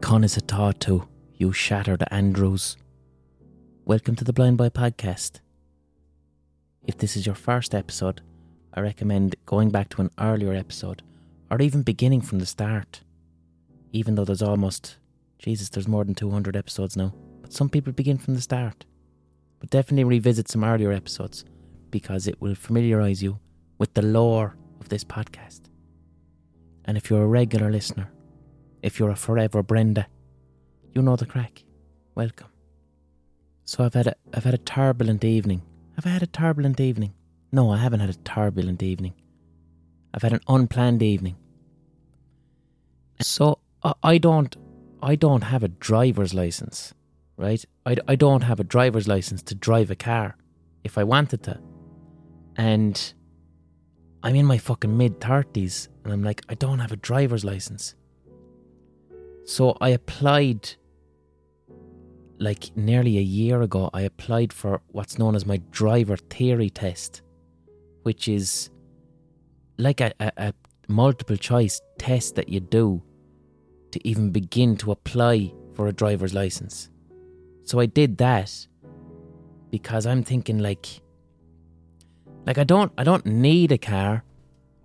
Conis to you shattered Andrews. Welcome to the Blind Boy Podcast. If this is your first episode, I recommend going back to an earlier episode or even beginning from the start. Even though there's almost, Jesus, there's more than 200 episodes now. But some people begin from the start. But definitely revisit some earlier episodes because it will familiarise you with the lore of this podcast. And if you're a regular listener, if you're a forever Brenda, you know the crack. Welcome. So I've had a I've had a turbulent evening. Have I had a turbulent evening? No, I haven't had a turbulent evening. I've had an unplanned evening. So I don't I don't have a driver's license, right? I, I don't have a driver's license to drive a car if I wanted to. And I'm in my fucking mid 30s and I'm like I don't have a driver's license. So I applied like nearly a year ago, I applied for what's known as my driver theory test, which is like a, a, a, multiple choice test that you do to even begin to apply for a driver's license. So I did that because I'm thinking like like I don't I don't need a car.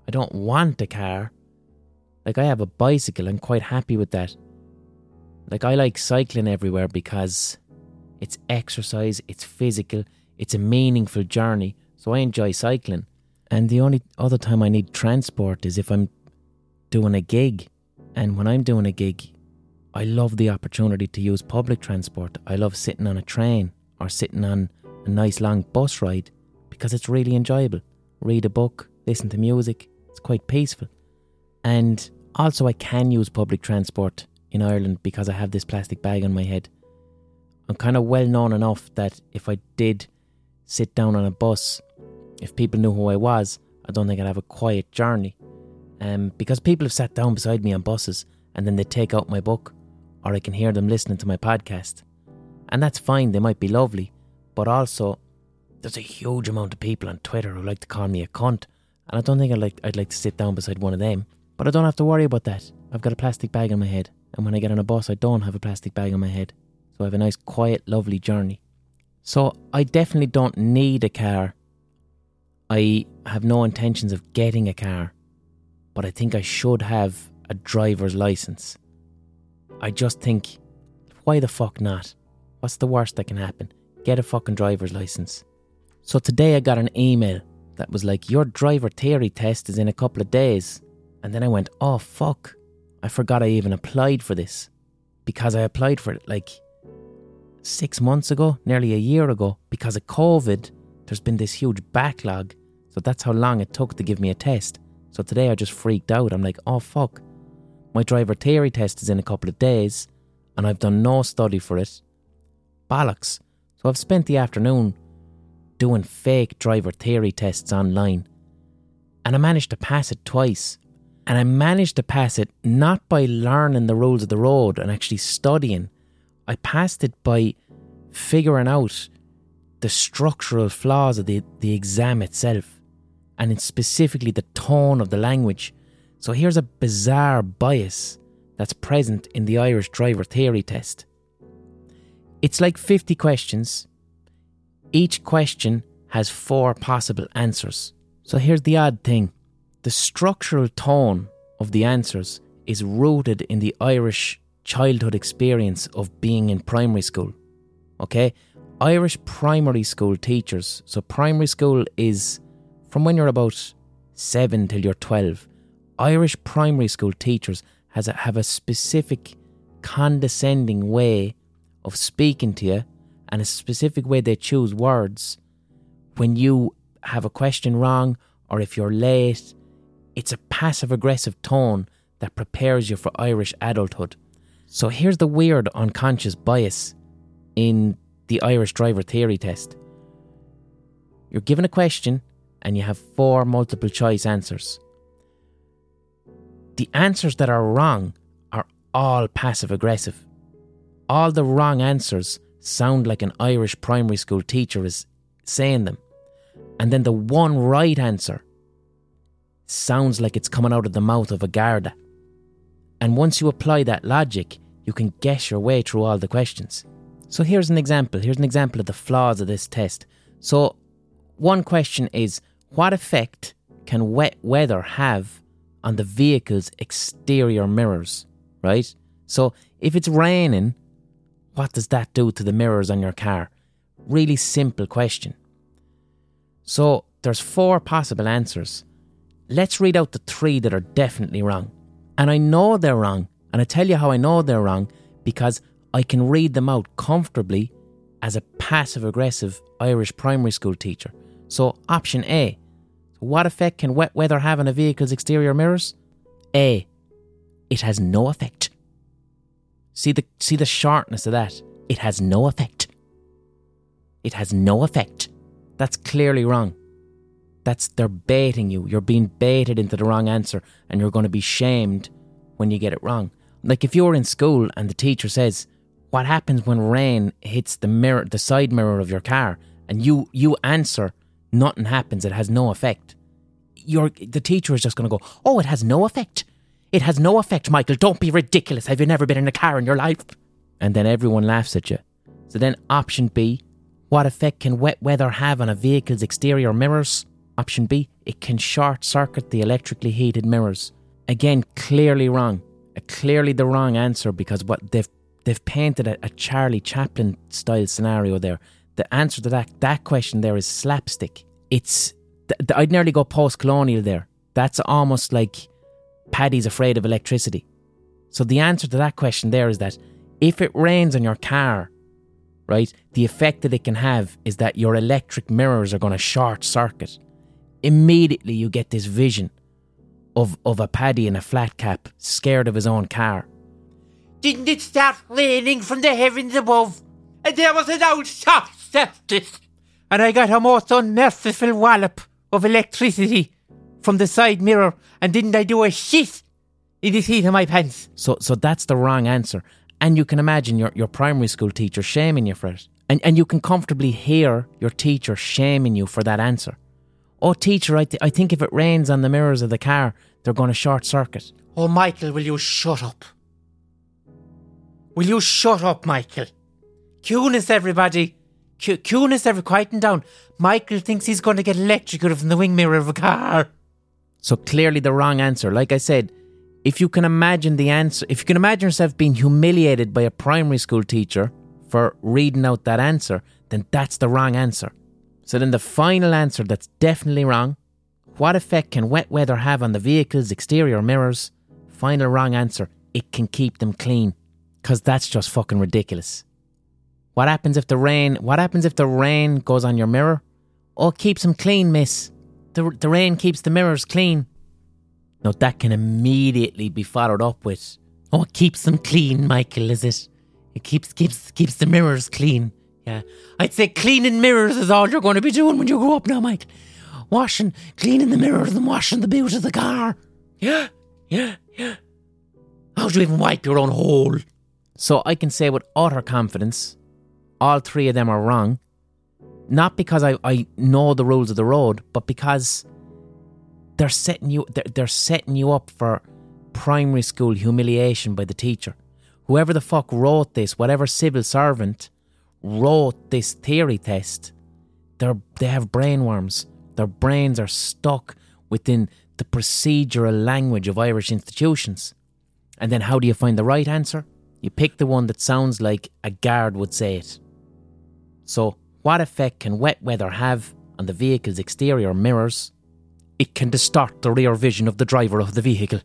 I don't want a car. Like I have a bicycle, I'm quite happy with that. Like, I like cycling everywhere because it's exercise, it's physical, it's a meaningful journey. So I enjoy cycling. And the only other time I need transport is if I'm doing a gig. And when I'm doing a gig, I love the opportunity to use public transport. I love sitting on a train or sitting on a nice long bus ride because it's really enjoyable. Read a book, listen to music, it's quite peaceful. And also, I can use public transport in Ireland because I have this plastic bag on my head. I'm kind of well known enough that if I did sit down on a bus, if people knew who I was, I don't think I'd have a quiet journey. Um, because people have sat down beside me on buses and then they take out my book, or I can hear them listening to my podcast. And that's fine, they might be lovely, but also there's a huge amount of people on Twitter who like to call me a cunt, and I don't think I'd like, I'd like to sit down beside one of them. But I don't have to worry about that. I've got a plastic bag on my head. And when I get on a bus, I don't have a plastic bag on my head. So I have a nice, quiet, lovely journey. So I definitely don't need a car. I have no intentions of getting a car. But I think I should have a driver's license. I just think, why the fuck not? What's the worst that can happen? Get a fucking driver's license. So today I got an email that was like, Your driver theory test is in a couple of days. And then I went, Oh fuck. I forgot I even applied for this because I applied for it like six months ago, nearly a year ago. Because of COVID, there's been this huge backlog. So that's how long it took to give me a test. So today I just freaked out. I'm like, oh fuck. My driver theory test is in a couple of days and I've done no study for it. Bollocks. So I've spent the afternoon doing fake driver theory tests online. And I managed to pass it twice and I managed to pass it not by learning the rules of the road and actually studying. I passed it by figuring out the structural flaws of the, the exam itself and it's specifically the tone of the language. So here's a bizarre bias that's present in the Irish driver theory test. It's like 50 questions. Each question has four possible answers. So here's the odd thing the structural tone of the answers is rooted in the Irish childhood experience of being in primary school. Okay? Irish primary school teachers, so primary school is from when you're about 7 till you're 12. Irish primary school teachers has a, have a specific condescending way of speaking to you and a specific way they choose words when you have a question wrong or if you're late it's a passive aggressive tone that prepares you for Irish adulthood. So here's the weird unconscious bias in the Irish driver theory test. You're given a question and you have four multiple choice answers. The answers that are wrong are all passive aggressive. All the wrong answers sound like an Irish primary school teacher is saying them. And then the one right answer sounds like it's coming out of the mouth of a Garda. And once you apply that logic, you can guess your way through all the questions. So here's an example. Here's an example of the flaws of this test. So one question is what effect can wet weather have on the vehicle's exterior mirrors, right? So if it's raining, what does that do to the mirrors on your car? Really simple question. So there's four possible answers. Let's read out the three that are definitely wrong. And I know they're wrong, and I tell you how I know they're wrong because I can read them out comfortably as a passive aggressive Irish primary school teacher. So, option A What effect can wet weather have on a vehicle's exterior mirrors? A. It has no effect. See the, see the sharpness of that? It has no effect. It has no effect. That's clearly wrong. That's they're baiting you. You're being baited into the wrong answer and you're going to be shamed when you get it wrong. Like if you're in school and the teacher says, "What happens when rain hits the mirror, the side mirror of your car?" and you you answer, "Nothing happens. It has no effect." You're, the teacher is just going to go, "Oh, it has no effect. It has no effect, Michael. Don't be ridiculous. Have you never been in a car in your life?" And then everyone laughs at you. So then option B, what effect can wet weather have on a vehicle's exterior mirrors? Option B, it can short circuit the electrically heated mirrors. Again, clearly wrong. Clearly the wrong answer because what they've they've painted a, a Charlie Chaplin style scenario there. The answer to that that question there is slapstick. It's th- th- I'd nearly go post colonial there. That's almost like Paddy's afraid of electricity. So the answer to that question there is that if it rains on your car right? The effect that it can have is that your electric mirrors are going to short circuit. Immediately, you get this vision of, of a paddy in a flat cap, scared of his own car. Didn't it start raining from the heavens above? And there was an old short circuit. And I got a most unmerciful wallop of electricity from the side mirror. And didn't I do a shit in the seat of my pants? So, so that's the wrong answer. And you can imagine your, your primary school teacher shaming you for it. And, and you can comfortably hear your teacher shaming you for that answer. Oh, teacher, I, th- I think if it rains on the mirrors of the car, they're going to short circuit. Oh, Michael, will you shut up? Will you shut up, Michael? Cunis, everybody. Q- Cunis, every quieten down. Michael thinks he's going to get electrocuted from the wing mirror of a car. So clearly the wrong answer. Like I said, if you can imagine the answer, if you can imagine yourself being humiliated by a primary school teacher for reading out that answer, then that's the wrong answer. So then the final answer that's definitely wrong what effect can wet weather have on the vehicle's exterior mirrors? Final wrong answer it can keep them clean. Because that's just fucking ridiculous. What happens if the rain, what happens if the rain goes on your mirror? Oh, keeps them clean, miss. The, the rain keeps the mirrors clean. Now that can immediately be followed up with, "Oh, it keeps them clean, Michael. Is it? It keeps keeps keeps the mirrors clean." Yeah, I'd say cleaning mirrors is all you're going to be doing when you grow up now, Mike. Washing, cleaning the mirrors and washing the boot of the car. Yeah, yeah, yeah. How do you even wipe your own hole? So I can say with utter confidence, all three of them are wrong. Not because I, I know the rules of the road, but because they're setting you they're, they're setting you up for primary school humiliation by the teacher. Whoever the fuck wrote this, whatever civil servant wrote this theory test, they're they have. Their brains are stuck within the procedural language of Irish institutions. And then how do you find the right answer? You pick the one that sounds like a guard would say it. So, what effect can wet weather have on the vehicle's exterior mirrors? It can distort the rear vision of the driver of the vehicle.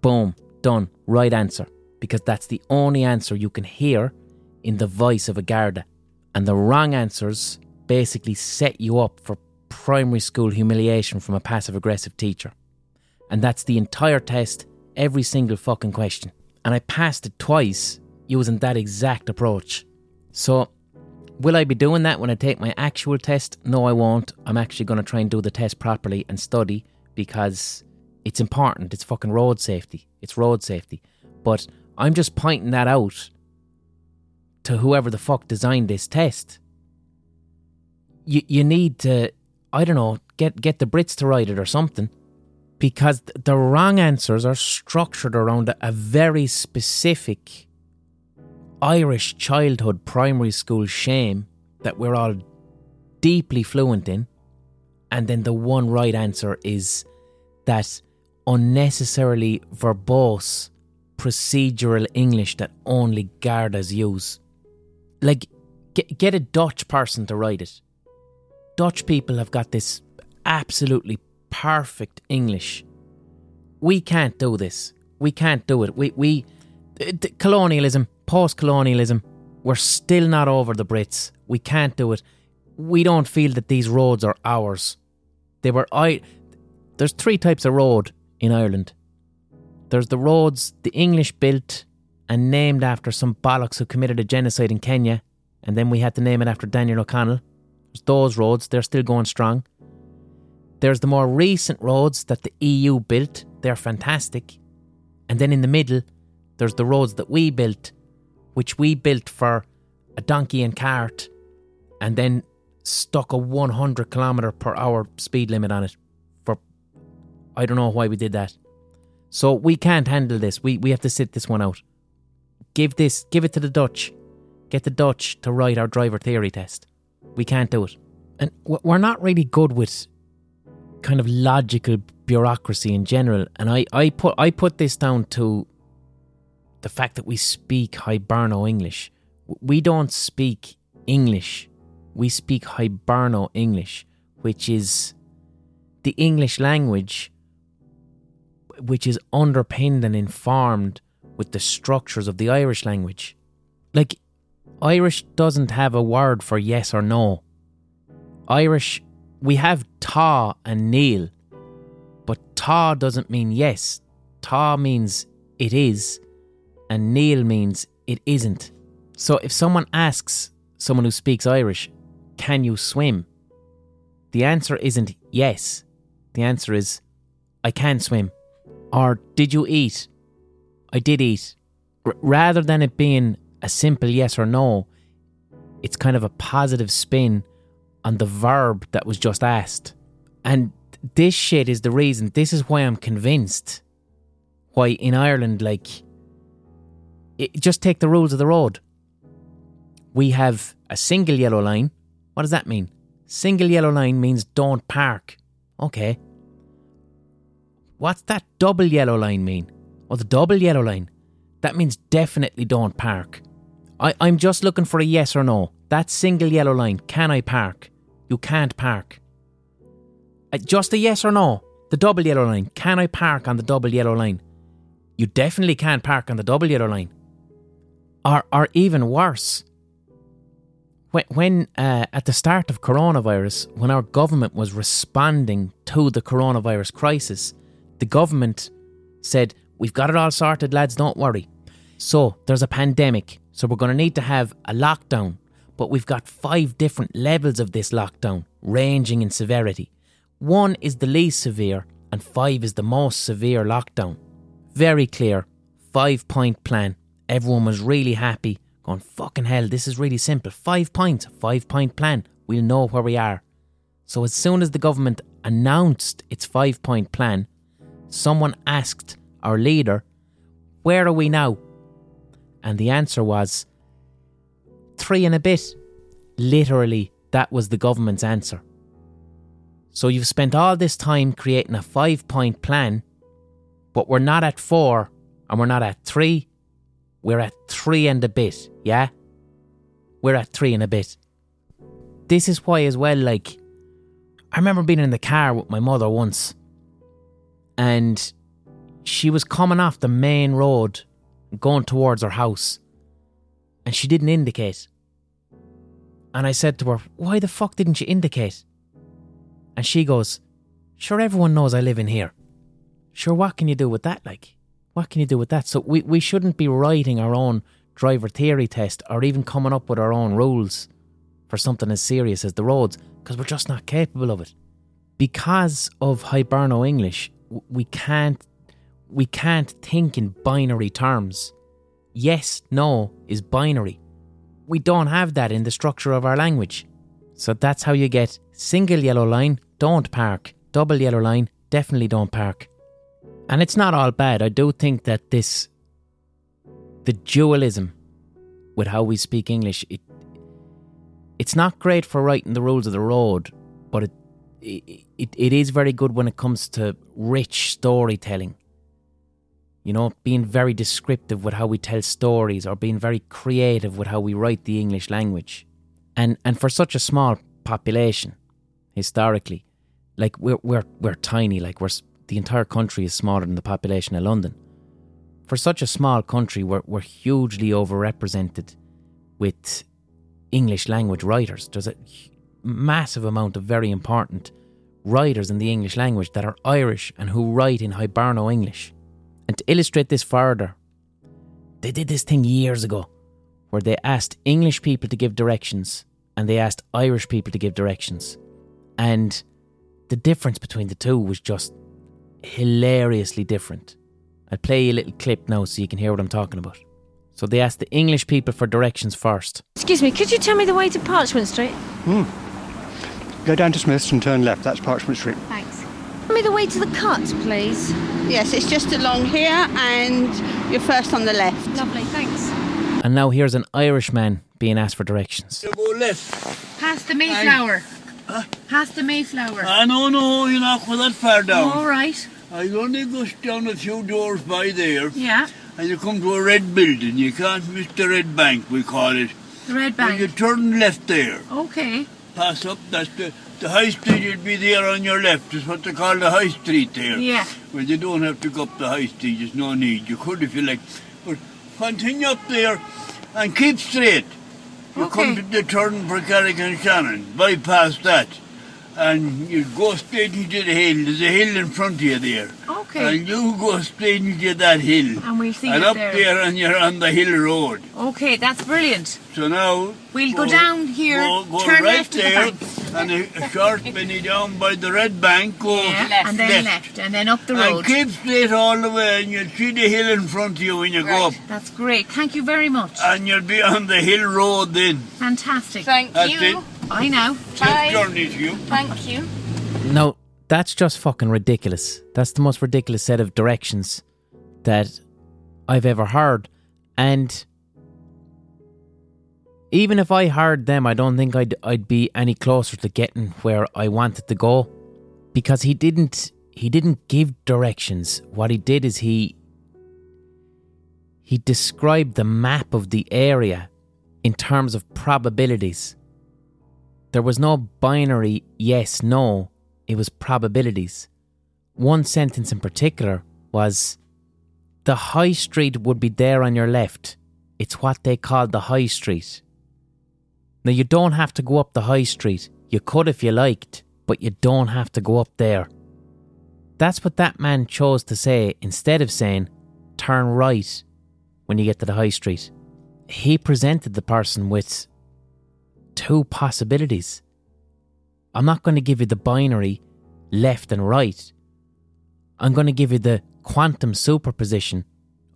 Boom, done, right answer. Because that's the only answer you can hear in the voice of a Garda. And the wrong answers basically set you up for primary school humiliation from a passive aggressive teacher. And that's the entire test, every single fucking question. And I passed it twice using that exact approach. So, will I be doing that when I take my actual test? No, I won't. I'm actually going to try and do the test properly and study because it's important. It's fucking road safety. It's road safety. But I'm just pointing that out to whoever the fuck designed this test. You you need to I don't know get get the Brits to write it or something because the wrong answers are structured around a very specific Irish childhood primary school shame that we're all deeply fluent in. And then the one right answer is that unnecessarily verbose procedural English that only Gardas use. Like, get, get a Dutch person to write it. Dutch people have got this absolutely perfect English. We can't do this. We can't do it. We, we, colonialism, post colonialism, we're still not over the Brits. We can't do it. We don't feel that these roads are ours. They were I. There's three types of road in Ireland. There's the roads the English built and named after some bollocks who committed a genocide in Kenya, and then we had to name it after Daniel O'Connell. There's those roads, they're still going strong. There's the more recent roads that the EU built, they're fantastic. And then in the middle, there's the roads that we built, which we built for a donkey and cart, and then stuck a 100 kilometre per hour speed limit on it. For I don't know why we did that. So we can't handle this. We we have to sit this one out. Give this, give it to the Dutch. Get the Dutch to write our driver theory test. We can't do it. And we're not really good with kind of logical bureaucracy in general. And I, I put I put this down to the fact that we speak Hiberno English. We don't speak English. We speak Hiberno English, which is the English language which is underpinned and informed with the structures of the Irish language. Like, Irish doesn't have a word for yes or no. Irish, we have ta and níl, but ta doesn't mean yes. Ta means it is, and níl means it isn't. So if someone asks someone who speaks Irish, can you swim? The answer isn't yes. The answer is, I can swim. Or did you eat? I did eat. R- rather than it being a simple yes or no, it's kind of a positive spin on the verb that was just asked. And this shit is the reason, this is why I'm convinced why in Ireland, like, it, just take the rules of the road. We have a single yellow line. What does that mean? Single yellow line means don't park. Okay, What's that double yellow line mean? Well, the double yellow line, that means definitely don't park. I, I'm just looking for a yes or no. That single yellow line, can I park? You can't park. Uh, just a yes or no. The double yellow line, can I park on the double yellow line? You definitely can't park on the double yellow line. Or, or even worse, when, when uh, at the start of coronavirus, when our government was responding to the coronavirus crisis, the government said, We've got it all sorted, lads, don't worry. So there's a pandemic, so we're going to need to have a lockdown. But we've got five different levels of this lockdown, ranging in severity. One is the least severe, and five is the most severe lockdown. Very clear, five point plan. Everyone was really happy, going, fucking hell, this is really simple. Five points, five point plan. We'll know where we are. So as soon as the government announced its five point plan, someone asked our leader, Where are we now? And the answer was, Three and a bit. Literally, that was the government's answer. So you've spent all this time creating a five point plan, but we're not at four and we're not at three. We're at three and a bit, yeah? We're at three and a bit. This is why, as well, like, I remember being in the car with my mother once and she was coming off the main road going towards her house and she didn't indicate. And I said to her, Why the fuck didn't you indicate? And she goes, Sure, everyone knows I live in here. Sure, what can you do with that? Like, what can you do with that? So we, we shouldn't be writing our own driver theory test or even coming up with our own rules for something as serious as the roads because we're just not capable of it. Because of Hiberno English, we can't we can't think in binary terms. Yes, no is binary. We don't have that in the structure of our language. So that's how you get single yellow line, don't park, double yellow line, definitely don't park. And it's not all bad. I do think that this, the dualism with how we speak English. It it's not great for writing the rules of the road, but it it, it is very good when it comes to rich storytelling. You know, being very descriptive with how we tell stories or being very creative with how we write the English language. And and for such a small population, historically, like we're we're we're tiny, like we're the entire country is smaller than the population of London. For such a small country, we're we're hugely overrepresented with English language writers. There's a massive amount of very important writers in the English language that are Irish and who write in Hiberno English. And to illustrate this further, they did this thing years ago where they asked English people to give directions and they asked Irish people to give directions. And the difference between the two was just hilariously different. I'll play you a little clip now so you can hear what I'm talking about. So they asked the English people for directions first. Excuse me, could you tell me the way to Parchment Street? Hmm. Go down to Smith's and turn left. That's Parchment Street. Thanks. Tell me the way to the cut, please. Yes, it's just along here and you're first on the left. Lovely, thanks. And now here's an Irishman being asked for directions. You go left. Past the Mayflower. Past the Mayflower. Ah, no, no, you're not go that far down. All right. I only go down a few doors by there, Yeah. and you come to a red building. You can't miss the red bank, we call it. The red When you turn left there, Okay. pass up, that's the, the high street will be there on your left. It's what they call the high street there. Yeah. Well, you don't have to go up the high street, there's no need. You could if you like. But continue up there and keep straight. You come Okay. to the turn for Carrick-on-Shannon, bypass that. And you go straight into the hill. There's a hill in front of you there. Okay. And you go straight into that hill. And we'll see and it up there. there and you're on the hill road. Okay, that's brilliant. So now We'll go down here, go, go turn right left to the there, and a, a short penny down by the red bank. Go Yeah. And then left. And then up the road. and road. keep straight all the way, and you'll see the hill in front of you when you go up. That's great. Thank you very much. And you'll be on the hill road then. Fantastic. Thank That's you. it. I know. Safe journey to you. Thank you. No, that's just fucking ridiculous. That's the most ridiculous set of directions that I've ever heard. And even if I heard them, I don't think I'd I'd be any closer to getting where I wanted to go because he didn't he didn't give directions. What he did is he he described the map of the area in terms of probabilities. There was no binary yes no, it was probabilities. One sentence in particular was the high street would be there on your left. It's what they call the high street. Now, you don't have to go up the high street. You could if you liked, but you don't have to go up there. That's what that man chose to say instead of saying, turn right when you get to the high street. He presented the person with two possibilities. I'm not going to give you the binary left and right. I'm going to give you the quantum superposition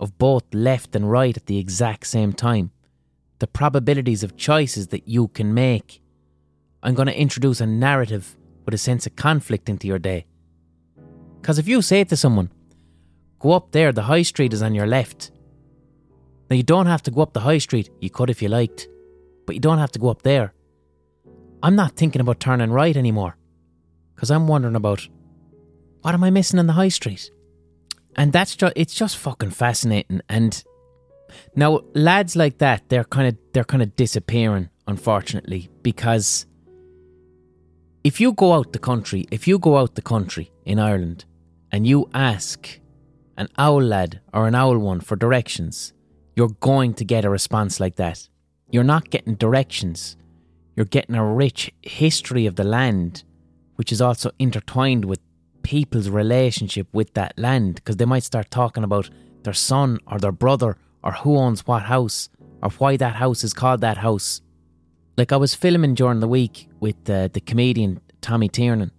of both left and right at the exact same time. The probabilities of choices that you can make. I'm going to introduce a narrative with a sense of conflict into your day. Because if you say to someone, go up there, the high street is on your left. Now, you don't have to go up the high street. You could if you liked, but you don't have to go up there. I'm not thinking about turning right anymore because I'm wondering about what am I missing in the high street? And that's just it's just fucking fascinating. And now lads like that, they're kind of they're kind of disappearing, unfortunately, because if you go out the country, if you go out the country in Ireland and you ask an owl lad or an owl one for directions, you're going to get a response like that. You're not getting directions. You're getting a rich history of the land, which is also intertwined with people's relationship with that land because they might start talking about their son or their brother or who owns what house or why that house is called that house. Like I was filming during the week with uh, the comedian Tommy Tiernan,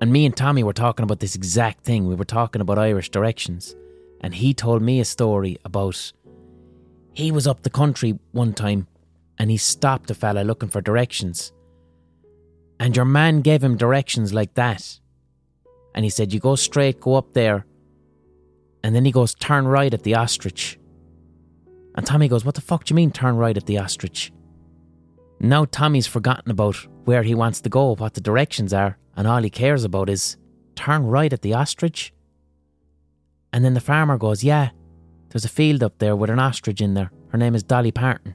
and me and Tommy were talking about this exact thing. We were talking about Irish directions, and he told me a story about he was up the country one time and he stopped a fella looking for directions. And your man gave him directions like that. And he said, You go straight, go up there. And then he goes, Turn right at the ostrich. And Tommy goes, What the fuck do you mean turn right at the ostrich? Now Tommy's forgotten about where he wants to go, what the directions are, and all he cares about is turn right at the ostrich. And then the farmer goes, Yeah, there's a field up there with an ostrich in there. Her name is Dolly Parton.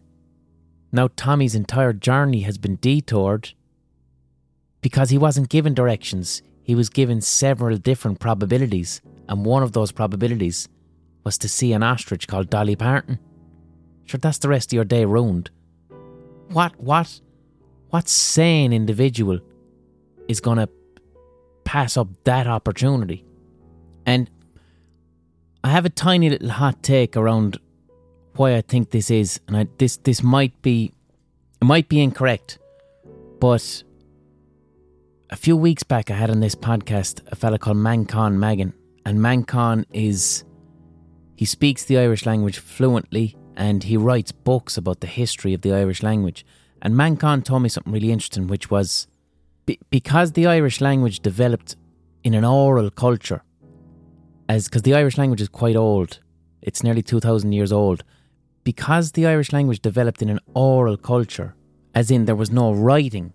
Now Tommy's entire journey has been detoured because he wasn't given directions. He was given several different probabilities, and one of those probabilities was to see an ostrich called Dolly Parton. Sure, that's the rest of your day ruined. What, what, what sane individual is going to pass up that opportunity? And I have a tiny little hot take around why I think this is, and I, this this might be it might be incorrect, but a few weeks back I had on this podcast a fella called Manchán Magan, and Manchán is he speaks the Irish language fluently and he writes books about the history of the Irish language. And Manchán told me something really interesting, which was be- because the Irish language developed in an oral culture, as because the Irish language is quite old, it's nearly 2,000 years old. Because the Irish language developed in an oral culture, as in there was no writing,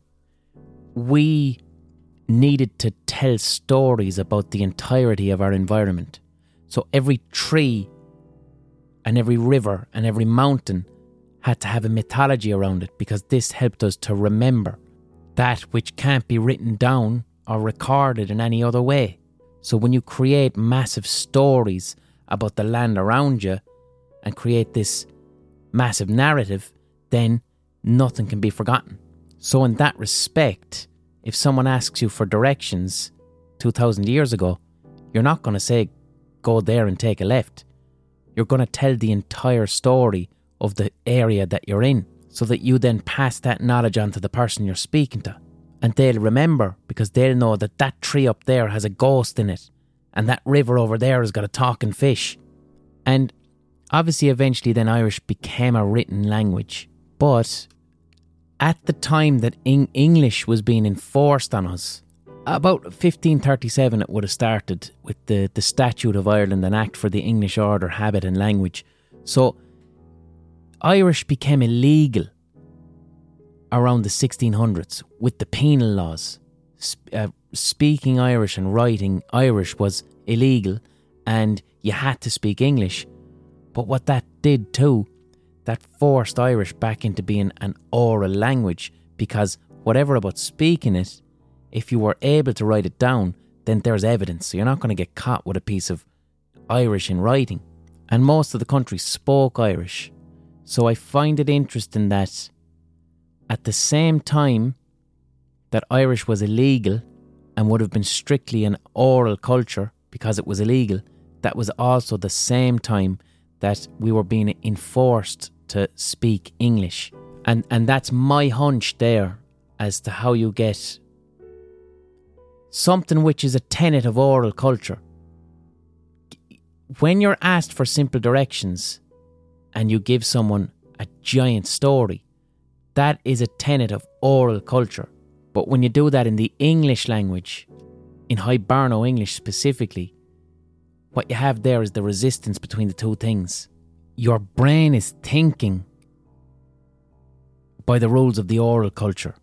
we needed to tell stories about the entirety of our environment. So every tree and every river and every mountain had to have a mythology around it because this helped us to remember that which can't be written down or recorded in any other way. So when you create massive stories about the land around you and create this massive narrative, then nothing can be forgotten. So, in that respect, if someone asks you for directions 2000 years ago, you're not going to say, go there and take a left. You're going to tell the entire story of the area that you're in so that you then pass that knowledge on to the person you're speaking to. And they'll remember because they'll know that that tree up there has a ghost in it and that river over there has got a talking fish. And obviously, eventually, then Irish became a written language. But at the time that English was being enforced on us, about 1537 it would have started with the, the Statute of Ireland, an act for the English order, habit, and language. So Irish became illegal around the 1600s with the penal laws. Sp- uh, speaking Irish and writing Irish was illegal, and you had to speak English. But what that did too, that forced Irish back into being an oral language because whatever about speaking it, if you were able to write it down, then there's evidence. So you're not going to get caught with a piece of Irish in writing. And most of the country spoke Irish. So I find it interesting that at the same time that Irish was illegal and would have been strictly an oral culture because it was illegal, that was also the same time that we were being enforced to speak English. And and that's my hunch there as to how you get something which is a tenet of oral culture. When you're asked for simple directions and you give someone a giant story, that is a tenet of oral culture. But when you do that in the English language, in Hiberno English specifically, what you have there is the resistance between the two things. Your brain is thinking by the rules of the oral culture.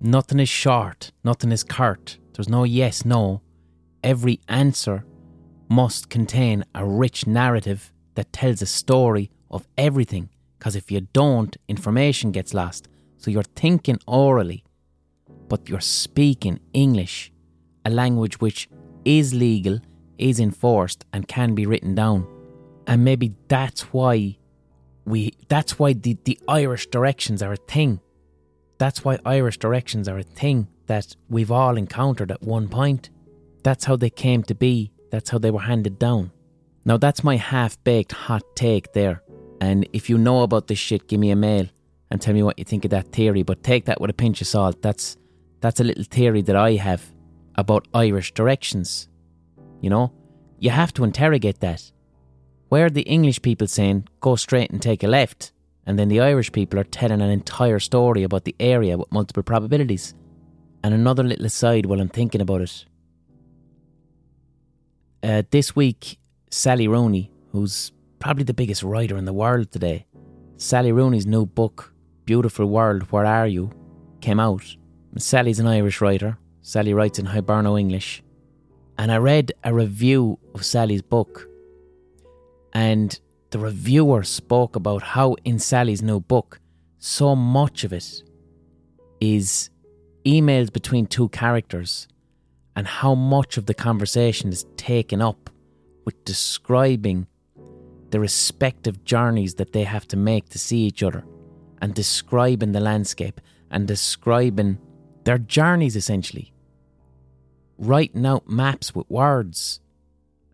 Nothing is short, nothing is curt, there's no yes, no. Every answer must contain a rich narrative that tells a story of everything. Because if you don't, information gets lost. So you're thinking orally, but you're speaking English, a language which is legal, is enforced, and can be written down. And maybe that's why we that's why the, the Irish directions are a thing. That's why Irish directions are a thing that we've all encountered at one point. That's how they came to be, that's how they were handed down. Now, that's my half baked hot take there. And if you know about this shit, give me a mail and tell me what you think of that theory. But take that with a pinch of salt. That's that's a little theory that I have about Irish directions. You know, you have to interrogate that. Where are the English people saying go straight and take a left, and then the Irish people are telling an entire story about the area with multiple probabilities? And another little aside while I'm thinking about it. Uh, this week, Sally Rooney, who's probably the biggest writer in the world today, Sally Rooney's new book, Beautiful World, Where Are You, came out. Sally's an Irish writer. Sally writes in Hiberno English. And I read a review of Sally's book, and the reviewer spoke about how in Sally's new book, so much of it is emails between two characters and how much of the conversation is taken up with describing the respective journeys that they have to make to see each other and describing the landscape and describing their journeys essentially. Writing out maps with words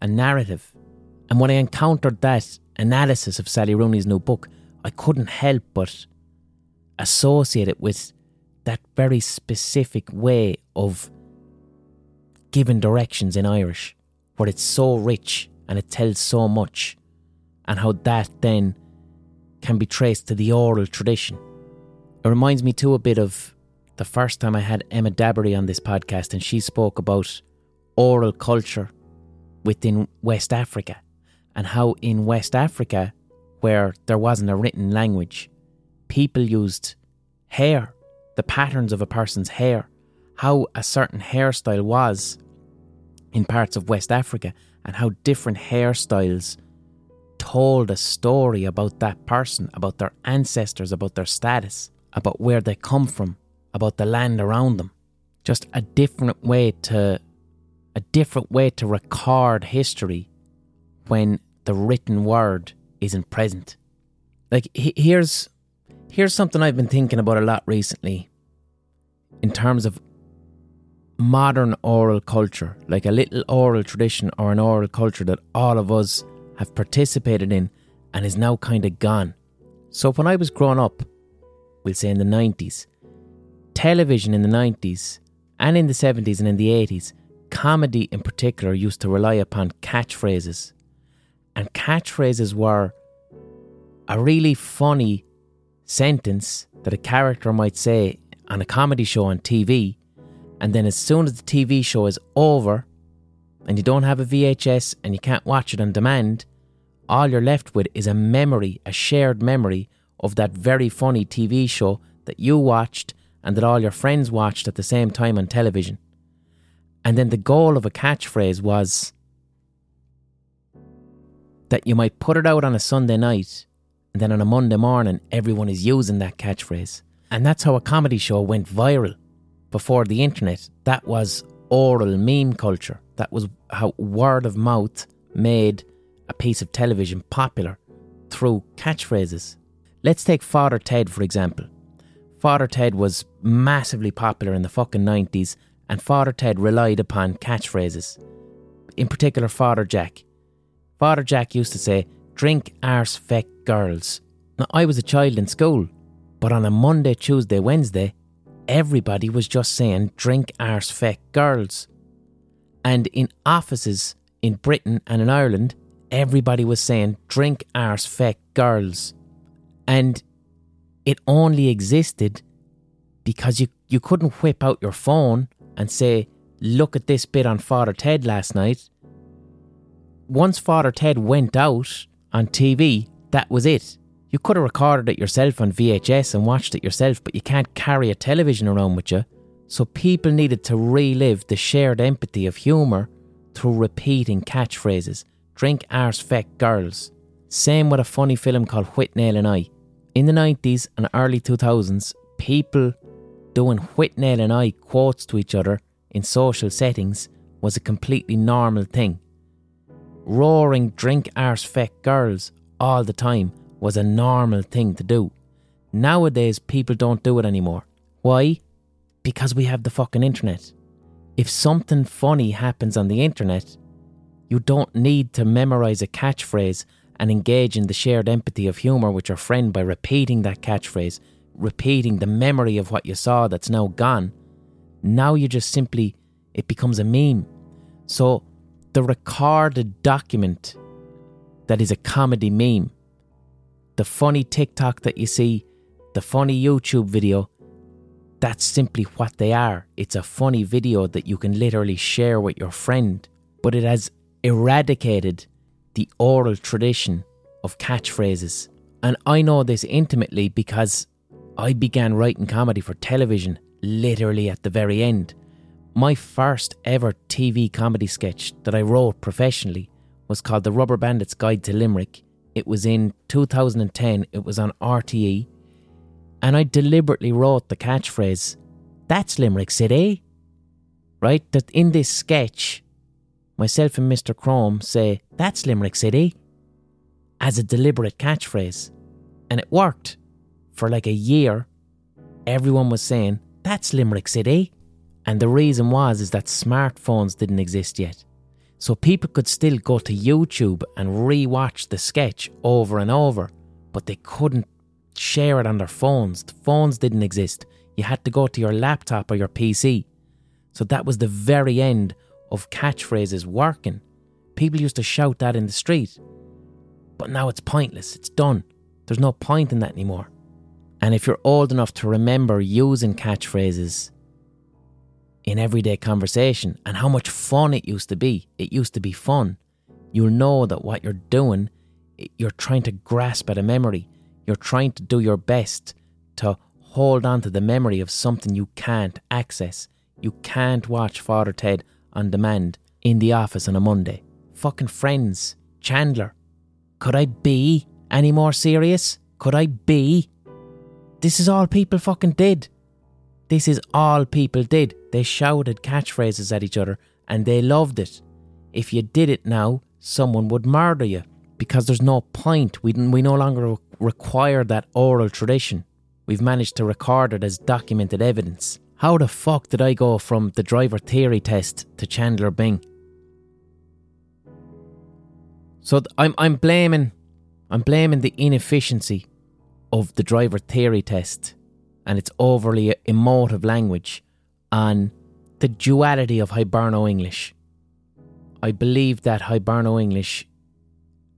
and narrative. And when I encountered that analysis of Sally Rooney's new book, I couldn't help but associate it with that very specific way of giving directions in Irish, where it's so rich and it tells so much, and how that then can be traced to the oral tradition. It reminds me too a bit of the first time I had Emma Dabiri on this podcast, and she spoke about oral culture within West Africa, and how in West Africa, where there wasn't a written language, people used hair, the patterns of a person's hair, how a certain hairstyle was in parts of West Africa, and how different hairstyles told a story about that person, about their ancestors, about their status, about where they come from, about the land around them. Just a different way to a different way to record history when the written word isn't present. Like here's here's something I've been thinking about a lot recently in terms of modern oral culture, like a little oral tradition or an oral culture that all of us have participated in and is now kind of gone. So when I was growing up, we'll say in the 90s, television in the 90s and in the 70s and in the 80s, comedy in particular used to rely upon catchphrases. And catchphrases were a really funny sentence that a character might say on a comedy show on TV. And then as soon as the TV show is over and you don't have a VHS and you can't watch it on demand, all you're left with is a memory, a shared memory of that very funny TV show that you watched and that all your friends watched at the same time on television. And then the goal of a catchphrase was that you might put it out on a Sunday night and then on a Monday morning everyone is using that catchphrase. And that's how a comedy show went viral before the internet. That was oral meme culture. That was how word of mouth made a piece of television popular through catchphrases. Let's take Father Ted, for example. Father Ted was massively popular in the fucking 90s, and Father Ted relied upon catchphrases. In particular, Father Jack. Father Jack used to say, Drink arse feck girls. Now, I was a child in school, but on a Monday, Tuesday, Wednesday, everybody was just saying, Drink arse feck girls. And in offices in Britain and in Ireland, everybody was saying, Drink arse feck girls. And it only existed because you, you couldn't whip out your phone and say, Look at this bit on Father Ted last night. Once Father Ted went out on TV, that was it. You could have recorded it yourself on VHS and watched it yourself, but you can't carry a television around with you. So people needed to relive the shared empathy of humour through repeating catchphrases. Drink arse feck girls. Same with a funny film called Withnail and I. In the 90s and early 2000s, people doing Withnail and I quotes to each other in social settings was a completely normal thing. Roaring drink arse feck girls all the time was a normal thing to do. Nowadays, people don't do it anymore. Why? Because we have the fucking internet. If something funny happens on the internet, you don't need to memorize a catchphrase and engage in the shared empathy of humour with your friend by repeating that catchphrase, repeating the memory of what you saw that's now gone. Now you just simply, it becomes a meme. So the recorded document that is a comedy meme, the funny TikTok that you see, the funny YouTube video, that's simply what they are. It's a funny video that you can literally share with your friend, but it has eradicated the oral tradition of catchphrases And I know this intimately because I began writing comedy for television literally at the very end. My first ever TV comedy sketch that I wrote professionally was called The Rubberbandits' Guide to Limerick. It was in 2010, it was on RTE, and I deliberately wrote the catchphrase, That's Limerick City. Right? That in this sketch, myself and Mr. Chrome say, That's Limerick City, as a deliberate catchphrase. And it worked. For like a year, everyone was saying, That's Limerick City. And the reason was is that smartphones didn't exist yet. So people could still go to YouTube and re-watch the sketch over and over, but they couldn't share it on their phones. The phones didn't exist. You had to go to your laptop or your PC. So that was the very end of catchphrases working. People used to shout that in the street. But now it's pointless. It's done. There's no point in that anymore. And if you're old enough to remember using catchphrases in everyday conversation and how much fun it used to be, it used to be fun. You'll know that what you're doing, you're trying to grasp at a memory. You're trying to do your best to hold on to the memory of something you can't access. You can't watch Father Ted on demand in the office on a Monday. Fucking friends. Chandler. Could I be any more serious? Could I be? This is all people fucking did. This is all people did. They shouted catchphrases at each other and they loved it. If you did it now, someone would murder you because there's no point. We, we no longer require that oral tradition. We've managed to record it as documented evidence. How the fuck did I go from the driver theory test to Chandler Bing? So I'm I'm blaming I'm blaming the inefficiency of the driver theory test and its overly emotive language on the duality of Hiberno English. I believe that Hiberno English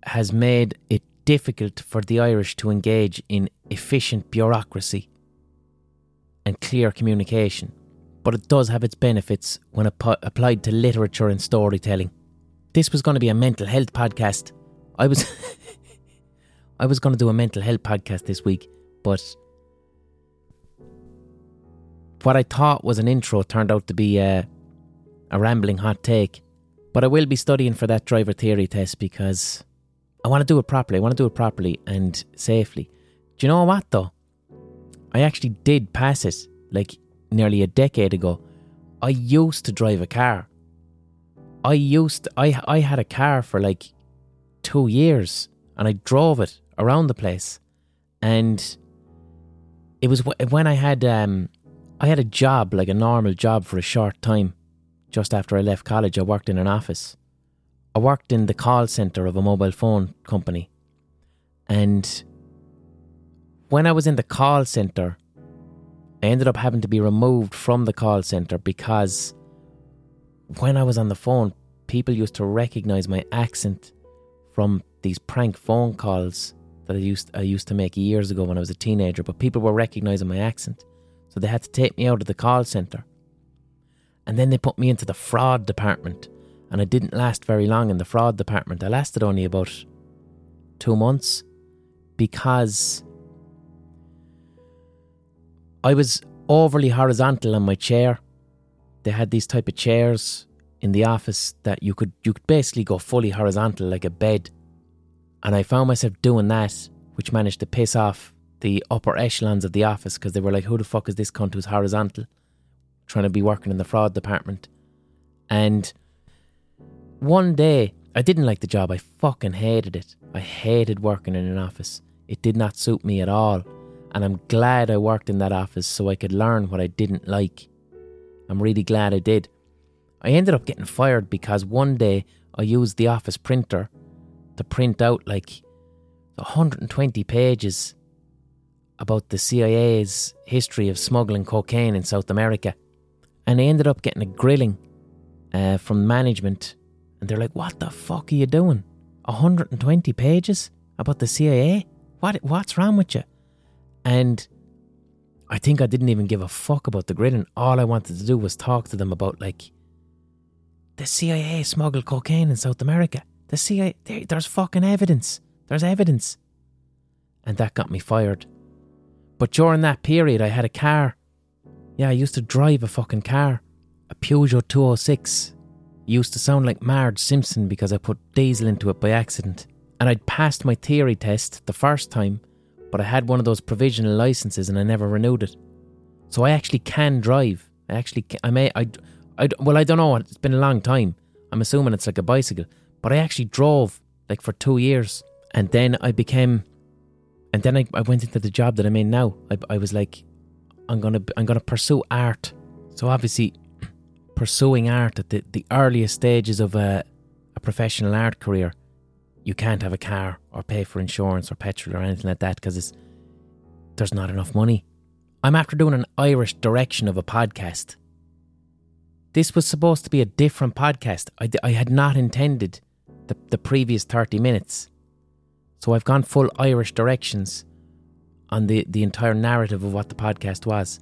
has made it difficult for the Irish to engage in efficient bureaucracy and clear communication, but it does have its benefits when ap- applied to literature and storytelling. This was going to be a mental health podcast. I was I was going to do a mental health podcast this week, but what I thought was an intro turned out to be a, a rambling hot take. But I will be studying for that driver theory test because I want to do it properly. I want to do it properly and safely. Do you know what though? I actually did pass it like nearly a decade ago. I used to drive a car. I used to, I I had a car for like 2 years and I drove it around the place. And it was when I had um I had a job, like a normal job for a short time. Just after I left college, I worked in an office. I worked in the call centre of a mobile phone company. And when I was in the call centre, I ended up having to be removed from the call centre because when I was on the phone, people used to recognise my accent from these prank phone calls that I used I used to make years ago when I was a teenager, but people were recognising my accent. So they had to take me out of the call centre. And then they put me into the fraud department. And I didn't last very long in the fraud department. I lasted only about two months because I was overly horizontal on my chair. They had these type of chairs in the office that you could you could basically go fully horizontal like a bed. And I found myself doing that, which managed to piss off the upper echelons of the office because they were like, who the fuck is this cunt who's horizontal? Trying to be working in the fraud department. And one day, I didn't like the job. I fucking hated it. I hated working in an office. It did not suit me at all. And I'm glad I worked in that office so I could learn what I didn't like. I'm really glad I did. I ended up getting fired because one day I used the office printer to print out like 120 pages about the CIA's history of smuggling cocaine in South America. And I ended up getting a grilling uh, from management. And they're like, What the fuck are you doing? 120 pages about the CIA? What, what's wrong with you? And I think I didn't even give a fuck about the grilling. All I wanted to do was talk to them about, like, the CIA smuggled cocaine in South America. The CIA, there, there's fucking evidence. There's evidence. and that got me fired. But during that period, I had a car. Yeah, I used to drive a fucking car, a Peugeot 206. It used to sound like Marge Simpson because I put diesel into it by accident. And I'd passed my theory test the first time, but I had one of those provisional licenses and I never renewed it. So I actually can drive. I actually, can, I may, I, I, well, I don't know. It's been a long time. I'm assuming it's like a bicycle, but I actually drove like for two years, and then I became, and then I, I went into the job that I'm in now. I, I was like, I'm gonna, I'm gonna pursue art. So obviously, pursuing art at the, the earliest stages of a, a professional art career, you can't have a car or pay for insurance or petrol or anything like that because there's not enough money. I'm after doing an Irish direction of a podcast. This was supposed to be a different podcast. I, I had not intended the, the previous 30 minutes. So I've gone full Irish directions on the, the entire narrative of what the podcast was.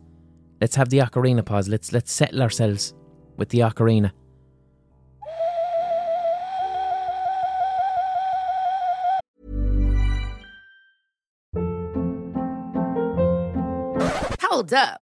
Let's have the ocarina pause. Let's let's settle ourselves with the ocarina. Hold up.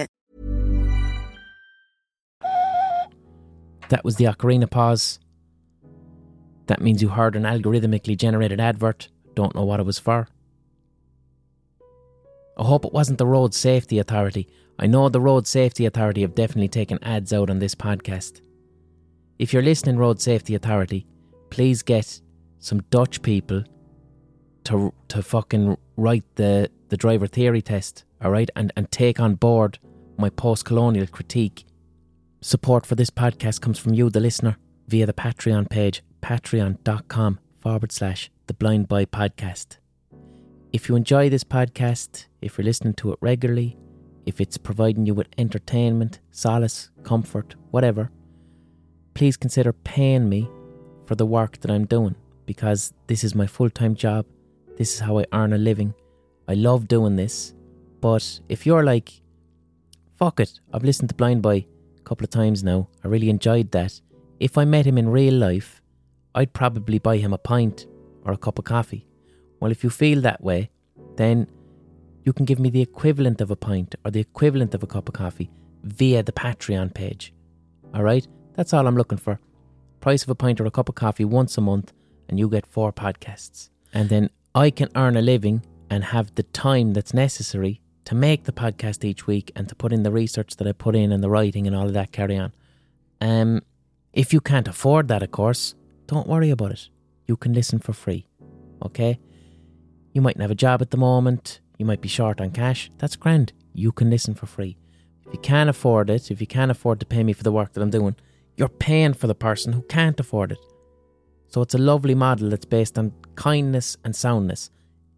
That was the ocarina pause. That means you heard an algorithmically generated advert. Don't know what it was for. I hope it wasn't the Road Safety Authority. I know the Road Safety Authority have definitely taken ads out on this podcast. If you're listening, Road Safety Authority, please get some Dutch people to to fucking write the, the driver theory test, alright, and, and take on board my post colonial critique. Support for this podcast comes from you, the listener, via the Patreon page, patreon.com forward slash the blind boy podcast. If you enjoy this podcast, if you're listening to it regularly, if it's providing you with entertainment, solace, comfort, whatever, please consider paying me for the work that I'm doing because this is my full time job. This is how I earn a living. I love doing this. But if you're like, fuck it, I've listened to Blind Boy a couple of times now, I really enjoyed that. If I met him in real life, I'd probably buy him a pint or a cup of coffee. Well, if you feel that way, then you can give me the equivalent of a pint or the equivalent of a cup of coffee via the Patreon page. Alright? That's all I'm looking for. Price of a pint or a cup of coffee once a month, and you get four podcasts. And then I can earn a living and have the time that's necessary to make the podcast each week and to put in the research that I put in and the writing and all of that carry on. Um, if you can't afford that, of course, don't worry about it. You can listen for free. Okay? You mightn't have a job at the moment. You might be short on cash. That's grand. You can listen for free. If you can't afford it, if you can't afford to pay me for the work that I'm doing, you're paying for the person who can't afford it. So it's a lovely model that's based on kindness and soundness.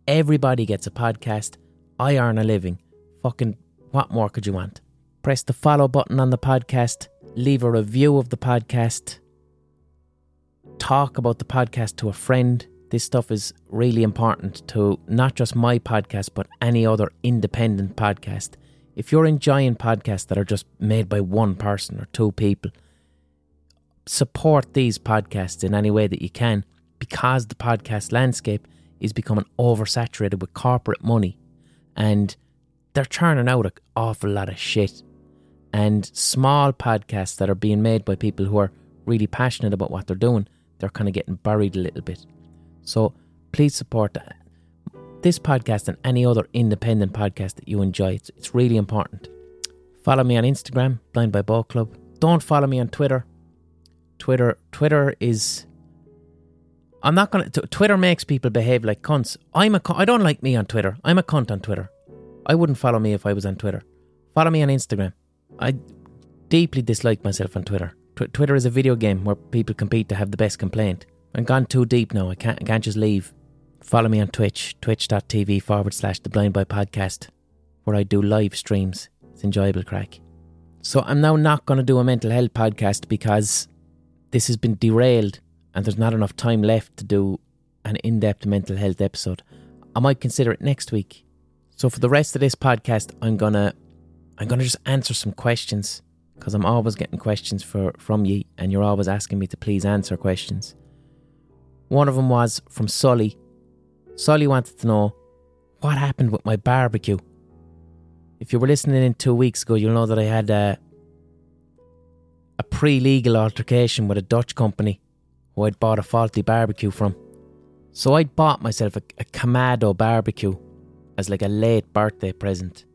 Everybody gets a podcast. I earn a living. Fucking what more could you want? Press the follow button on the podcast, leave a review of the podcast, talk about the podcast to a friend. This stuff is really important to not just my podcast, but any other independent podcast. If you're enjoying podcasts that are just made by one person or two people, support these podcasts in any way that you can because the podcast landscape is becoming oversaturated with corporate money and they're churning out an awful lot of shit. And small podcasts that are being made by people who are really passionate about what they're doing, they're kind of getting buried a little bit. So please support this podcast and any other independent podcast that you enjoy. It's, it's really important. Follow me on Instagram, Blind Boy Boat Club. Don't follow me on Twitter. Twitter, Twitter is. I'm not gonna. Twitter makes people behave like cunts. I'm a. Cu- I don't like me on Twitter. I'm a cunt on Twitter. I wouldn't follow me if I was on Twitter. Follow me on Instagram. I deeply dislike myself on Twitter. Tw- Twitter is a video game where people compete to have the best complaint. I'm gone too deep now. I can't. I can't just leave. Follow me on Twitch, twitch.tv forward slash the Blind Boy Podcast, where I do live streams. It's enjoyable crack. So I'm now not going to do a mental health podcast because this has been derailed and there's not enough time left to do an in depth mental health episode. I might consider it next week. So for the rest of this podcast, I'm gonna I'm gonna just answer some questions because I'm always getting questions for from you, and you're always asking me to please answer questions. One of them was from Sully. Sully wanted to know what happened with my barbecue. If you were listening in two weeks ago, you'll know that I had a, a pre legal altercation with a Dutch company who I'd bought a faulty barbecue from. So I'd bought myself a, a Kamado barbecue as like a late birthday present.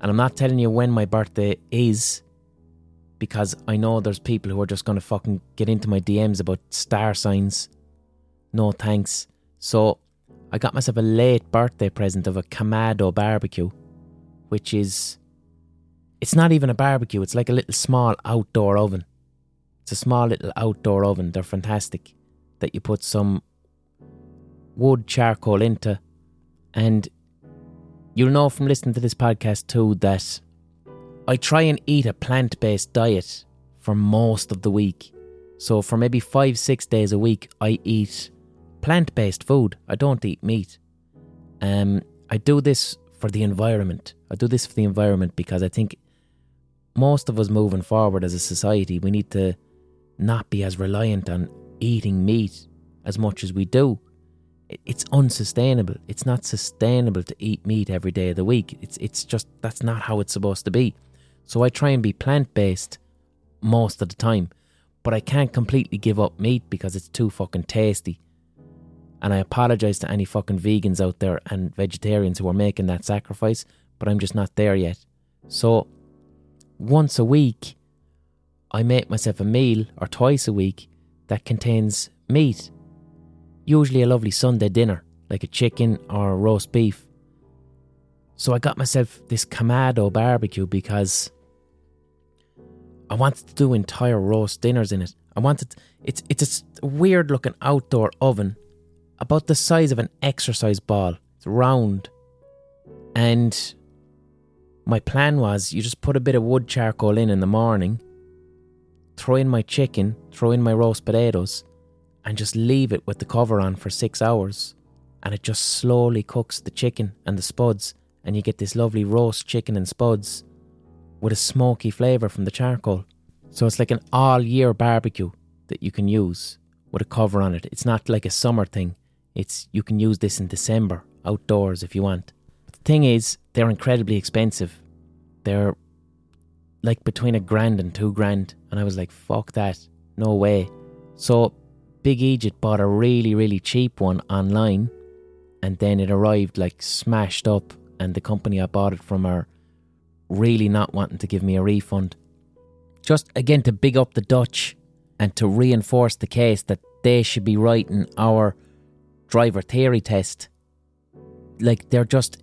And I'm not telling you when my birthday is because I know there's people who are just going to fucking get into my DMs about star signs. No thanks. So I got myself a late birthday present of a Kamado barbecue, which is. It's not even a barbecue, it's like a little small outdoor oven. It's a small little outdoor oven. They're fantastic. That you put some wood charcoal into. And you'll know from listening to this podcast too that I try and eat a plant based diet for most of the week. So for maybe five, six days a week, I eat plant based food. I don't eat meat. Um, I do this for the environment. I do this for the environment because I think most of us moving forward as a society, we need to not be as reliant on eating meat as much as we do. It's unsustainable. It's not sustainable to eat meat every day of the week. It's it's just that's not how it's supposed to be. So I try and be plant based most of the time, but I can't completely give up meat because it's too fucking tasty. And I apologize to any fucking vegans out there and vegetarians who are making that sacrifice, but I'm just not there yet. So once a week, I make myself a meal, or twice a week, that contains meat. Usually a lovely Sunday dinner, like a chicken or a roast beef. So I got myself this Kamado barbecue because I wanted to do entire roast dinners in it. I wanted it's it's a weird looking outdoor oven, about the size of an exercise ball. It's round, and my plan was you just put a bit of wood charcoal in in the morning, throw in my chicken, throw in my roast potatoes, and just leave it with the cover on for six hours. And it just slowly cooks the chicken and the spuds, and you get this lovely roast chicken and spuds with a smoky flavour from the charcoal. So it's like an all year barbecue that you can use with a cover on it. It's not like a summer thing. It's you can use this in December outdoors if you want. But the thing is, they're incredibly expensive. They're like between a grand and two grand. And I was like, fuck that. No way. So Big Egypt bought a really, really cheap one online and then it arrived like smashed up and the company I bought it from are really not wanting to give me a refund. Just again to big up the Dutch and to reinforce the case that they should be writing our driver theory test. Like they're just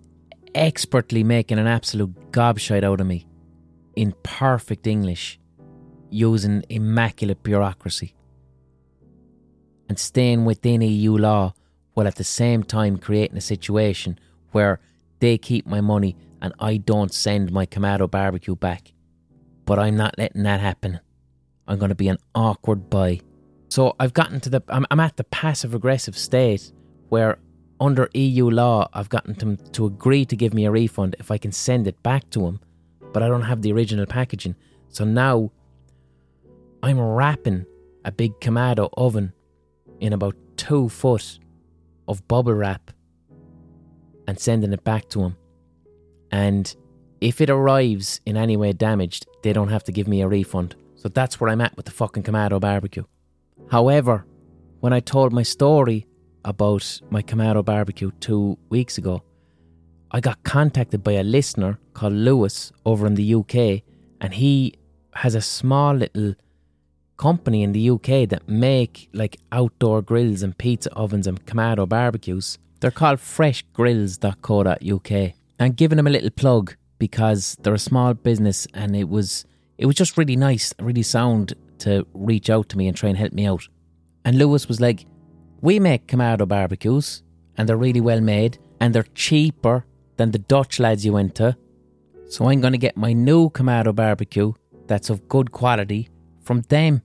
expertly making an absolute gobshite out of me in perfect English using immaculate bureaucracy and staying within EU law while at the same time creating a situation where they keep my money and I don't send my Kamado barbecue back. But I'm not letting that happen. I'm going to be an awkward buy. So I've gotten to the, I'm, I'm at the passive aggressive state where under EU law, I've gotten them to agree to give me a refund if I can send it back to them, but I don't have the original packaging. So now I'm wrapping a big Kamado oven in about two foot of bubble wrap and sending it back to him. And if it arrives in any way damaged, they don't have to give me a refund. So that's where I'm at with the fucking Kamado barbecue. However, when I told my story about my Kamado barbecue two weeks ago, I got contacted by a listener called Lewis over in the UK, and he has a small little company in the UK that make like outdoor grills and pizza ovens and Kamado barbecues. They're called freshgrills.co.uk. I'm giving them a little plug because they're a small business and it was it was just really nice, really sound to reach out to me and try and help me out. And Lewis was like, We make Kamado barbecues and they're really well made and they're cheaper than the Dutch lads you went to. So I'm going to get my new Kamado barbecue that's of good quality from them.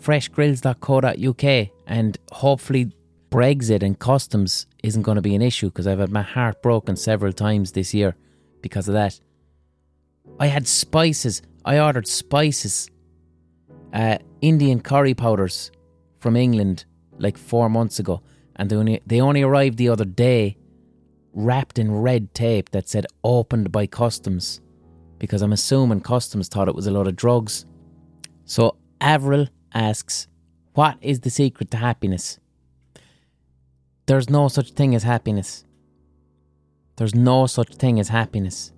Freshgrills.co.uk and hopefully Brexit and customs isn't going to be an issue because I've had my heart broken several times this year because of that. I had spices. I ordered spices, uh, Indian curry powders from England like four months ago, and they only they only arrived the other day, wrapped in red tape that said "opened by customs," because I'm assuming customs thought it was a lot of drugs. So Avril asks, "What is the secret to happiness?" There's no such thing as happiness. There's no such thing as happiness.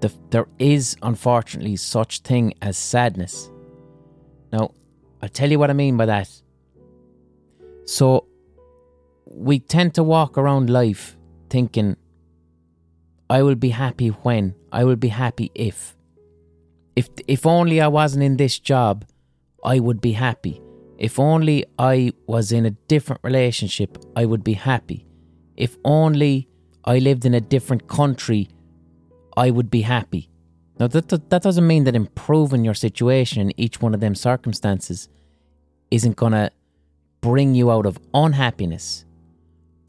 The, there is, unfortunately, such thing as sadness. Now, I'll tell you what I mean by that. So, we tend to walk around life thinking, I will be happy when, I will be happy if. If, if only I wasn't in this job, I would be happy. If only I was in a different relationship, I would be happy. If only I lived in a different country, I would be happy. Now, that, that doesn't mean that improving your situation in each one of them circumstances isn't going to bring you out of unhappiness.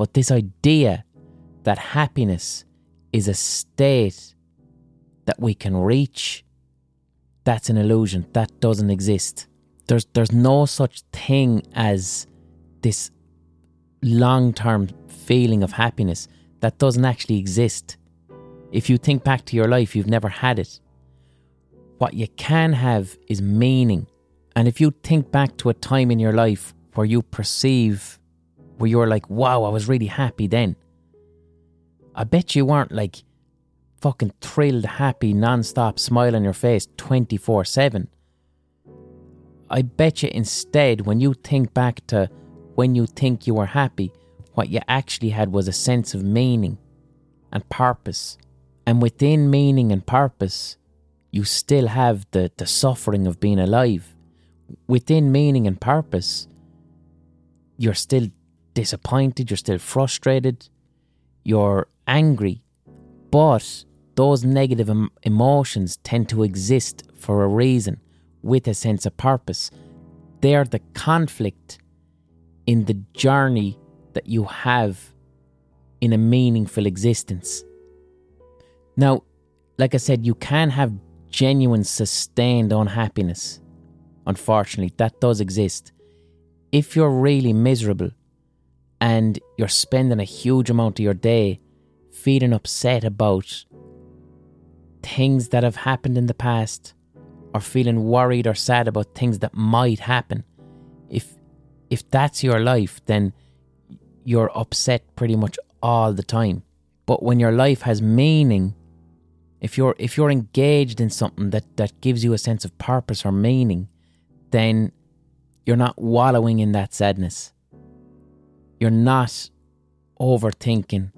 But this idea that happiness is a state that we can reach, that's an illusion. That doesn't exist. There's, there's no such thing as this long term feeling of happiness that doesn't actually exist. If you think back to your life, you've never had it. What you can have is meaning. And if you think back to a time in your life where you perceive, where you're like, wow, I was really happy then, I bet you weren't like fucking thrilled, happy, non stop smile on your face 24 7. I bet you instead, when you think back to when you think you were happy, what you actually had was a sense of meaning and purpose. And within meaning and purpose, you still have the, the suffering of being alive. Within meaning and purpose, you're still disappointed, you're still frustrated, you're angry, but those negative em- emotions tend to exist for a reason with a sense of purpose. They're the conflict in the journey that you have in a meaningful existence. Now, like I said, you can have genuine, sustained unhappiness. Unfortunately, that does exist. If you're really miserable and you're spending a huge amount of your day feeling upset about things that have happened in the past or feeling worried or sad about things that might happen, if if that's your life, then you're upset pretty much all the time. But when your life has meaning, if you're if you're engaged in something that, that gives you a sense of purpose or meaning, then you're not wallowing in that sadness. You're not overthinking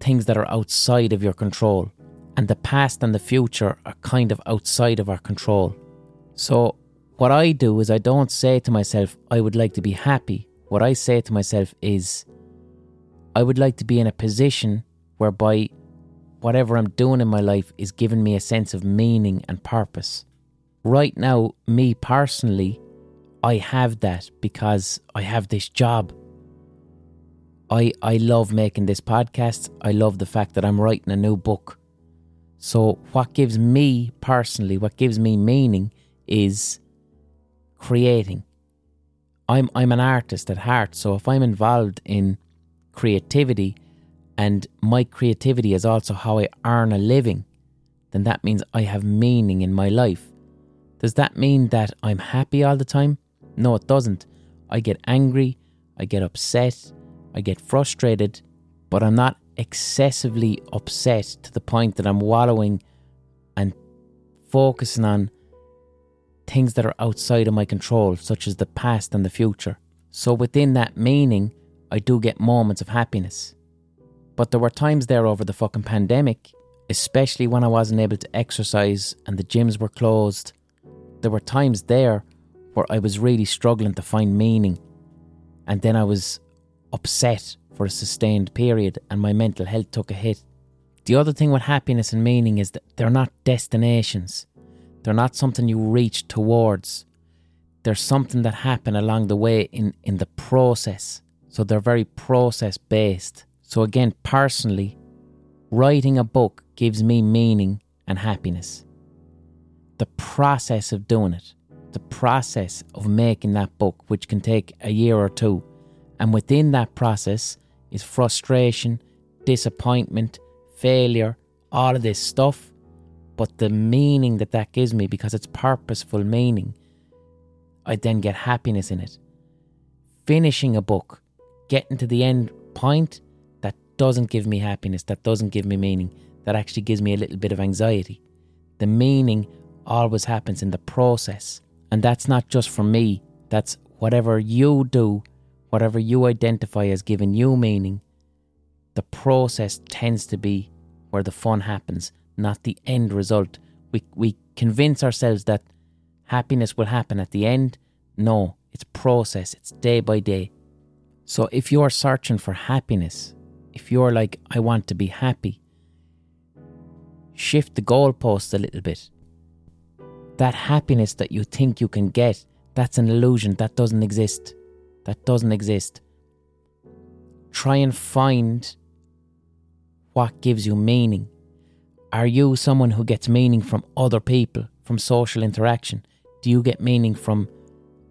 things that are outside of your control. And the past and the future are kind of outside of our control. So, what I do is I don't say to myself, I would like to be happy. What I say to myself is, I would like to be in a position whereby whatever I'm doing in my life is giving me a sense of meaning and purpose. Right now, me personally, I have that because I have this job. I, I love making this podcast. I love the fact that I'm writing a new book. So, what gives me personally, what gives me meaning is creating. I'm I'm an artist at heart, so if I'm involved in creativity and my creativity is also how I earn a living, then that means I have meaning in my life. Does that mean that I'm happy all the time? No, it doesn't. I get angry, I get upset, I get frustrated, but I'm not excessively upset to the point that I'm wallowing and focusing on things that are outside of my control, such as the past and the future. So within that meaning, I do get moments of happiness. But there were times there over the fucking pandemic, especially when I wasn't able to exercise and the gyms were closed. There were times there where I was really struggling to find meaning. And then I was upset for a sustained period and my mental health took a hit. The other thing with happiness and meaning is that they're not destinations. They're not something you reach towards. There's something that happened along the way in, in the process. So they're very process based. So again, personally, writing a book gives me meaning and happiness. The process of doing it, the process of making that book, which can take a year or two, and within that process is frustration, disappointment, failure, all of this stuff. But the meaning that that gives me, because it's purposeful meaning, I then get happiness in it. Finishing a book, getting to the end point, that doesn't give me happiness, that doesn't give me meaning, that actually gives me a little bit of anxiety. The meaning always happens in the process. And that's not just for me, that's whatever you do, whatever you identify as giving you meaning, the process tends to be where the fun happens, not the end result. We, we convince ourselves that happiness will happen at the end. No, it's process, it's day by day. So if you're searching for happiness, if you're like, I want to be happy, shift the goalposts a little bit. That happiness that you think you can get, that's an illusion. That doesn't exist. That doesn't exist. Try and find what gives you meaning. Are you someone who gets meaning from other people, from social interaction? Do you get meaning from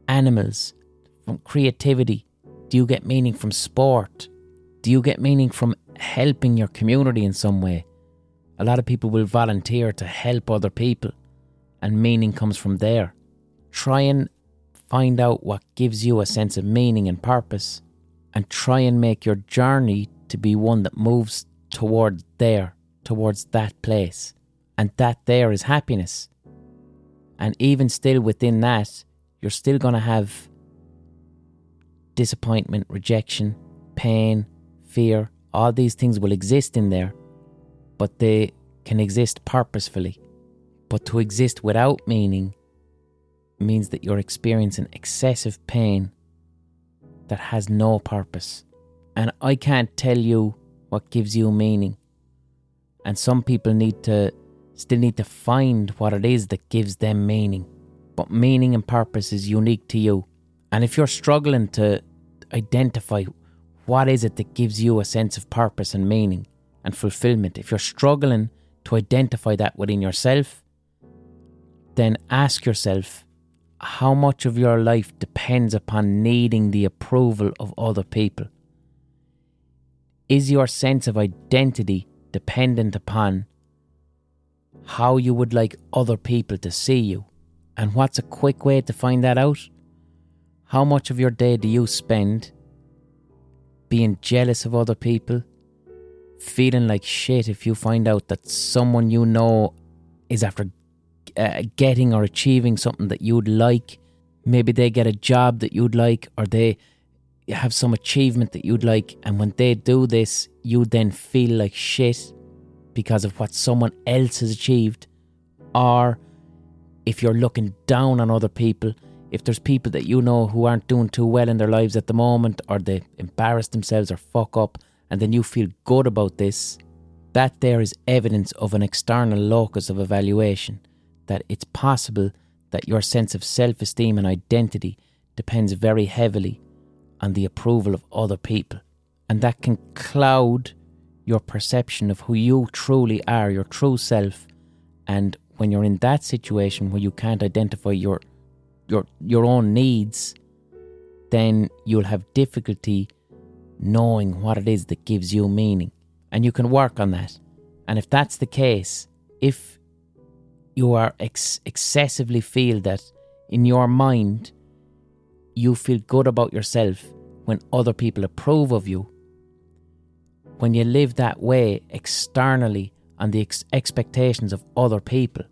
animals, from creativity? Do you get meaning from sport? Do you get meaning from helping your community in some way? A lot of people will volunteer to help other people, and meaning comes from there. Try and find out what gives you a sense of meaning and purpose, and try and make your journey to be one that moves towards there, towards that place. And that there is happiness. And even still within that, you're still going to have disappointment, rejection, pain, fear. All these things will exist in there, but they can exist purposefully. But to exist without meaning means that you're experiencing excessive pain that has no purpose. And I can't tell you what gives you meaning. And some people need to still need to find what it is that gives them meaning. But meaning and purpose is unique to you. And if you're struggling to identify what is it that gives you a sense of purpose and meaning and fulfillment, if you're struggling to identify that within yourself, then ask yourself how much of your life depends upon needing the approval of other people? Is your sense of identity dependent upon how you would like other people to see you? And what's a quick way to find that out? How much of your day do you spend being jealous of other people? Feeling like shit if you find out that someone you know is after uh, getting or achieving something that you'd like. Maybe they get a job that you'd like, or they have some achievement that you'd like. And when they do this, you then feel like shit because of what someone else has achieved. Or if you're looking down on other people, if there's people that you know who aren't doing too well in their lives at the moment, or they embarrass themselves or fuck up, and then you feel good about this, that there is evidence of an external locus of evaluation that it's possible that your sense of self esteem and identity depends very heavily on the approval of other people. And that can cloud your perception of who you truly are, your true self. And when you're in that situation where you can't identify your your your own needs, then you'll have difficulty knowing what it is that gives you meaning. And you can work on that. And if that's the case, if you are ex- excessively feel that in your mind you feel good about yourself when other people approve of you when you live that way externally on the ex- expectations of other people,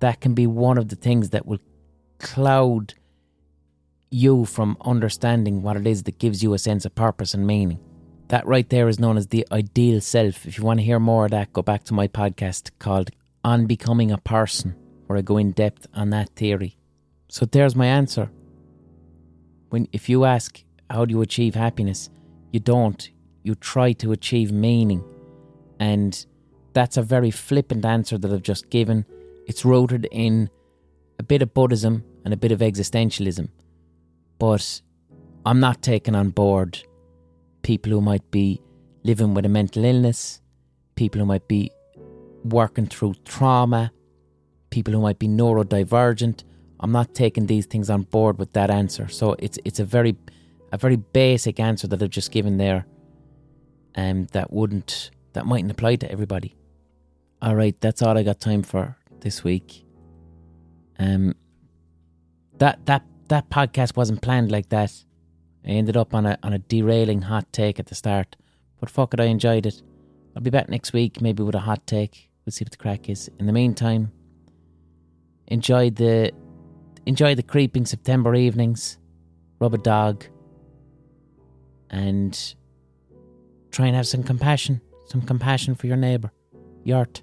that can be one of the things that will cloud you from understanding what it is that gives you a sense of purpose and meaning. That right there is known as the ideal self. If you want to hear more of that, go back to my podcast called On Becoming a Person, where I go in depth on that theory. So there's my answer. When if you ask how do you achieve happiness, you don't. You try to achieve meaning. And that's a very flippant answer that I've just given. It's rooted in a bit of Buddhism and a bit of existentialism. But I'm not taking on board people who might be living with a mental illness, people who might be working through trauma, people who might be neurodivergent. I'm not taking these things on board with that answer. So it's it's a very a very basic answer that I've just given there. Um that wouldn't that mightn't apply to everybody. Alright, that's all I got time for this week. Um that that that podcast wasn't planned like that. I ended up on a on a derailing hot take at the start. But fuck it, I enjoyed it. I'll be back next week, maybe with a hot take. We'll see what the crack is. In the meantime, enjoy the enjoy the creeping September evenings. Rub a dog. And try and have some compassion. Some compassion for your neighbour. Yart.